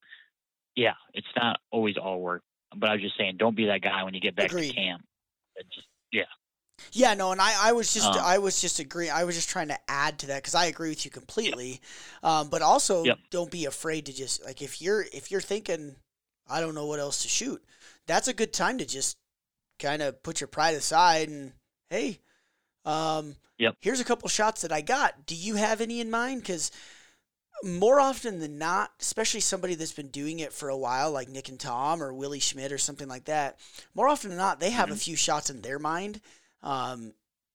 yeah, it's not always all work. But I was just saying, don't be that guy when you get back
Agreed.
to camp. Just, yeah.
Yeah, no, and I, I was just
Um,
I was just agreeing. I was just trying to add to that because I agree with you completely. Um, but also,
Yep.
don't be afraid to just like if you're if you're thinking, I don't know what else to shoot. That's a good time to just kind of put your pride aside and hey, um,
Yep.
here's a couple shots that I got. Do you have any in mind? Because more often than not, especially somebody that's been doing it for a while, like Nick and Tom or Willie Schmidt or something like that, more often than not, they have a
Mhm.
few shots in their mind um,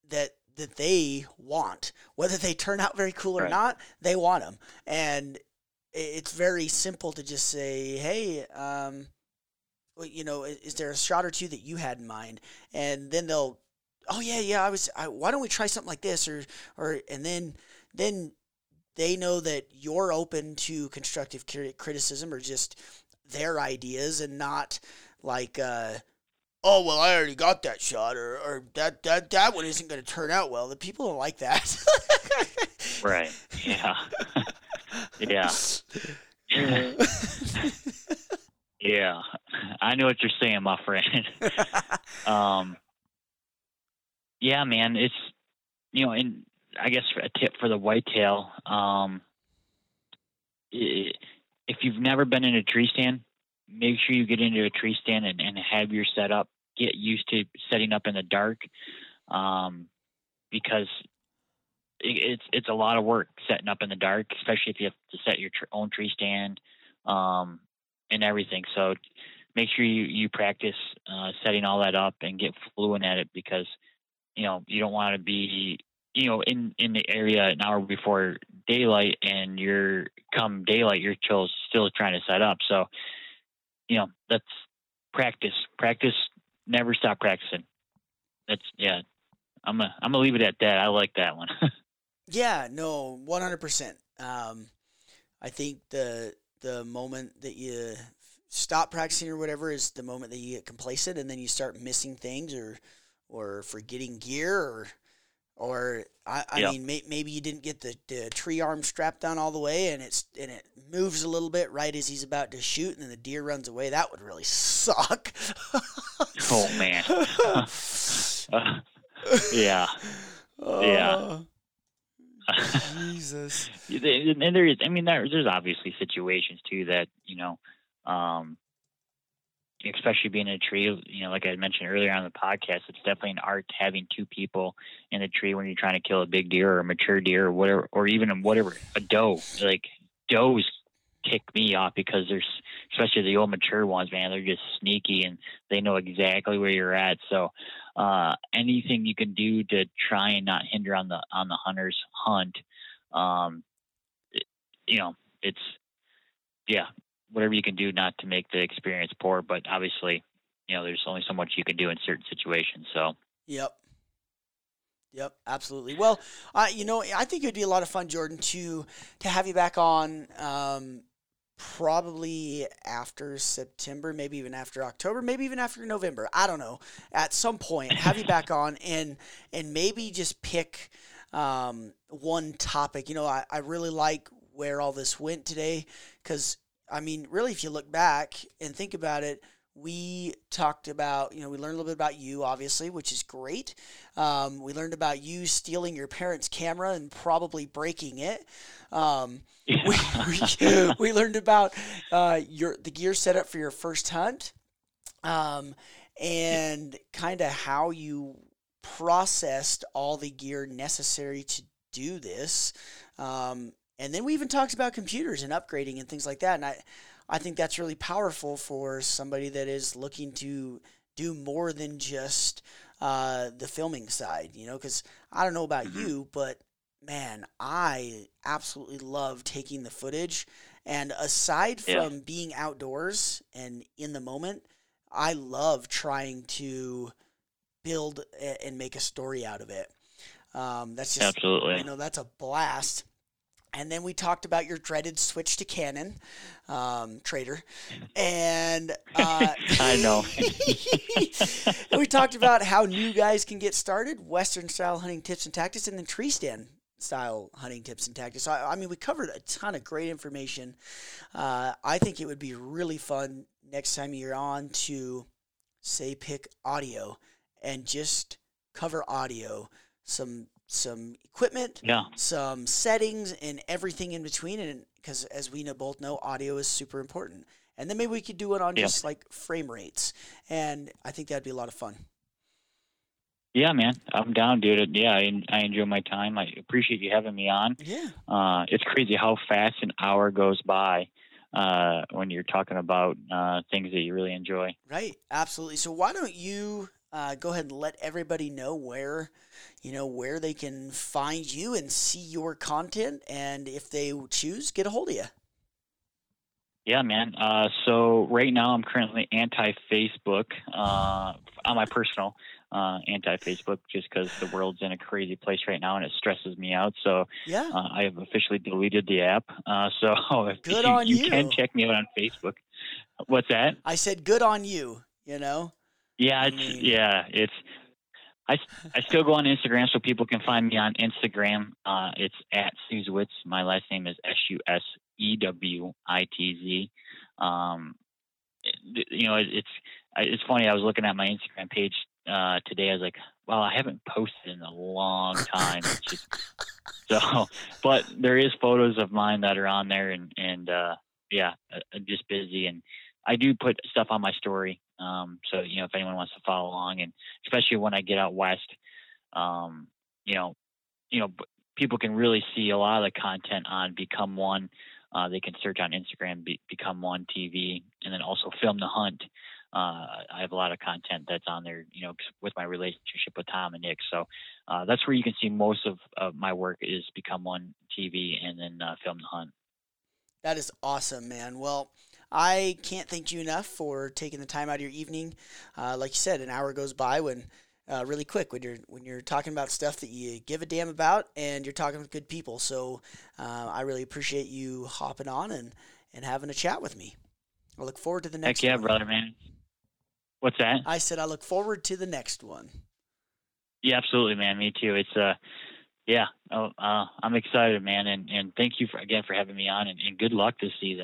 that that they want. Whether they turn out very cool or
Right.
not, they want them, and it's very simple to just say, "Hey, um, you know, is there a shot or two that you had in mind?" And then they'll, "Oh yeah, yeah, I was. I, why don't we try something like this?" Or or and then then they know that you're open to constructive criticism or just their ideas and not like uh, oh well i already got that shot or, or that, that that one isn't going to turn out well the people don't like that
Right. Yeah. yeah. yeah. I know what you're saying, my friend. um. Yeah, man. It's you know, and I guess a tip for the whitetail. Um. If you've never been in a tree stand, make sure you get into a tree stand and, and have your setup. Get used to setting up in the dark, um, because it, it's it's a lot of work setting up in the dark, especially if you have to set your tr- own tree stand um, and everything. So make sure you you practice uh, setting all that up and get fluent at it because you know you don't want to be you know in in the area an hour before daylight and you're come daylight you're still still trying to set up. So you know that's practice, practice, never stop practicing. That's yeah. I'm gonna I'm gonna leave it at that. I like that one.
yeah no 100% um, i think the the moment that you stop practicing or whatever is the moment that you get complacent and then you start missing things or or forgetting gear or or I, I mean may, maybe you didn't get the, the tree arm strapped down all the way and it's and it moves a little bit right as he's about to shoot and then the deer runs away that would really suck
oh man. Uh, yeah. Yeah.
Oh, jesus
and there is, I mean, there, there's obviously situations too that you know, um, especially being in a tree. You know, like I mentioned earlier on the podcast, it's definitely an art having two people in a tree when you're trying to kill a big deer or a mature deer or whatever, or even a whatever a doe. Like does tick me off because there's especially the old mature ones, man. They're just sneaky and they know exactly where you're at. So uh, anything you can do to try and not hinder on the on the hunter's hunt, um, it- you know, it's yeah, whatever you can do not to make the experience poor. But obviously, you know, there's only so much you can do in certain situations. So
Yep. Yep, absolutely. Well, uh, you know, I think it would be a lot of fun, Jordan, to to have you back on. Um, probably after September, maybe even after October, maybe even after November. I don't know. At some point, have you back on and and maybe just pick um, one topic. You know, I, I really like where all this went today because I mean, really, if you look back and think about it, we talked about, you know, we learned a little bit about you, obviously, which is great. Um, we learned about you stealing your parents' camera and probably breaking it. Um, we, we, we learned about uh, your the gear setup for your first hunt, um, and kind of how you processed all the gear necessary to do this. Um, and then we even talked about computers and upgrading and things like that. And I, I think that's really powerful for somebody that is looking to do more than just uh, the filming side, you know, because I don't know about
Mhm.
you, but man, I absolutely love taking the footage. And aside
Yeah.
from being outdoors and in the moment, I love trying to build and make a story out of it. Um, that's just
absolutely.
you know that's a blast. And then we talked about your dreaded switch to Canon, um, trader, and uh,
I know.
and we talked about how new guys can get started, Western style hunting tips and tactics, and then tree stand style hunting tips and tactics. So, I, I mean, we covered a ton of great information. Uh, I think it would be really fun next time you're on to say pick audio and just cover audio, some some equipment,
Yeah.
some settings, and everything in between. And because as we know, both know, audio is super important. And then maybe we could do it on
Yeah.
just like frame rates, and I think that'd be a lot of fun.
Yeah, man. I'm down, dude. Yeah, I, I enjoy my time. I appreciate you having me on.
Yeah.
Uh, it's crazy how fast an hour goes by uh, when you're talking about uh, things that you really enjoy.
Right, absolutely. So why don't you uh, go ahead and let everybody know where, you know, where they can find you and see your content, and if they choose, get a hold of you.
Yeah, man. Uh, so right now I'm currently anti Facebook uh, on my personal uh, anti Facebook just because the world's in a crazy place right now and it stresses me out. So
Yeah,
uh, I have officially deleted the app. Uh, so if
Good
you,
on
you
you.
can check me out on Facebook. What's that?
I said good on you. You know.
Yeah, it's yeah, it's. I, I still go on Instagram so people can find me on Instagram. Uh, it's at Susewitz. My last name is S U S E W I T Z. Um, it- you know, it, it's it's funny. I was looking at my Instagram page uh, today. I was like, well, I haven't posted in a long time. Just so, but there is photos of mine that are on there, and and uh, yeah, uh, I'm just busy, and I do put stuff on my story. Um, so you know, if anyone wants to follow along, and especially when I get out west, um, you know, you know, people can really see a lot of the content on Become One. Uh, they can search on Instagram, Be- Become One TV, and then also Film the Hunt. Uh, I have a lot of content that's on there, you know, with my relationship with Tom and Nick. So uh, that's where you can see most of, of my work is Become One TV and then uh, Film the Hunt.
That is awesome, man. Well, I can't thank you enough for taking the time out of your evening. Uh, like you said, an hour goes by when uh, really quick when you're when you're talking about stuff that you give a damn about, and you're talking with good people. So uh, I really appreciate you hopping on and and having a chat with me. I look forward to the next.
Heck yeah,
one.
brother, man. What's that?
I said I look forward to the next one.
Yeah, absolutely, man. Me too. It's uh, yeah. Oh, uh, I'm excited, man, and and thank you for again for having me on, and, and good luck this season.